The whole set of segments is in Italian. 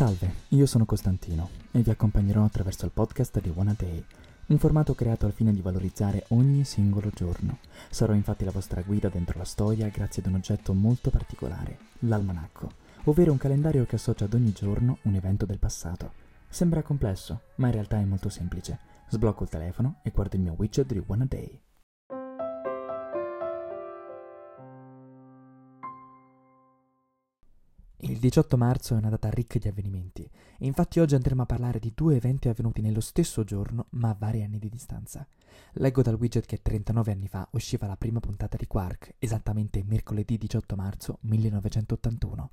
Salve, io sono Costantino e vi accompagnerò attraverso il podcast di One a Day, un formato creato al fine di valorizzare ogni singolo giorno. Sarò infatti la vostra guida dentro la storia grazie ad un oggetto molto particolare, l'almanacco, ovvero un calendario che associa ad ogni giorno un evento del passato. Sembra complesso, ma in realtà è molto semplice. Sblocco il telefono e guardo il mio widget di One a Day. Il 18 marzo è una data ricca di avvenimenti, e infatti oggi andremo a parlare di due eventi avvenuti nello stesso giorno ma a vari anni di distanza. Leggo dal widget che 39 anni fa usciva la prima puntata di Quark, esattamente mercoledì 18 marzo 1981.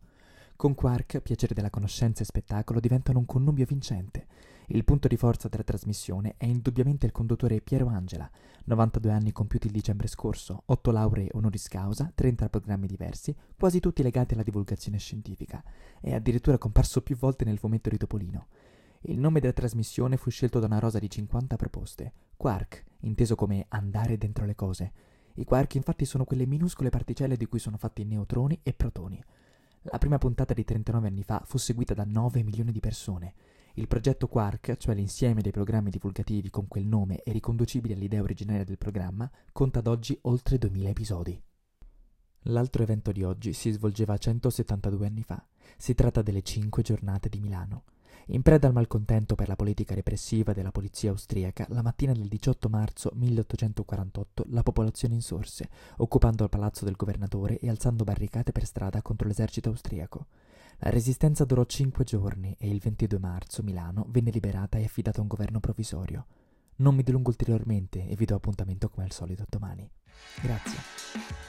Con Quark, piacere della conoscenza e spettacolo diventano un connubio vincente. Il punto di forza della trasmissione è indubbiamente il conduttore Piero Angela, 92 anni compiuti il dicembre scorso, 8 lauree honoris causa, 30 programmi diversi, quasi tutti legati alla divulgazione scientifica. È addirittura comparso più volte nel fumetto di Topolino. Il nome della trasmissione fu scelto da una rosa di 50 proposte. Quark, inteso come andare dentro le cose. I quark infatti sono quelle minuscole particelle di cui sono fatti neutroni e protoni. La prima puntata di 39 anni fa fu seguita da 9 milioni di persone. Il progetto Quark, cioè l'insieme dei programmi divulgativi con quel nome e riconducibili all'idea originaria del programma, conta ad oggi oltre 2000 episodi. L'altro evento di oggi si svolgeva 172 anni fa. Si tratta delle Cinque giornate di Milano. In preda al malcontento per la politica repressiva della polizia austriaca, la mattina del 18 marzo 1848 la popolazione insorse, occupando il palazzo del governatore e alzando barricate per strada contro l'esercito austriaco. La resistenza durò cinque giorni e il 22 marzo Milano venne liberata e affidata a un governo provvisorio. Non mi dilungo ulteriormente e vi do appuntamento come al solito domani. Grazie.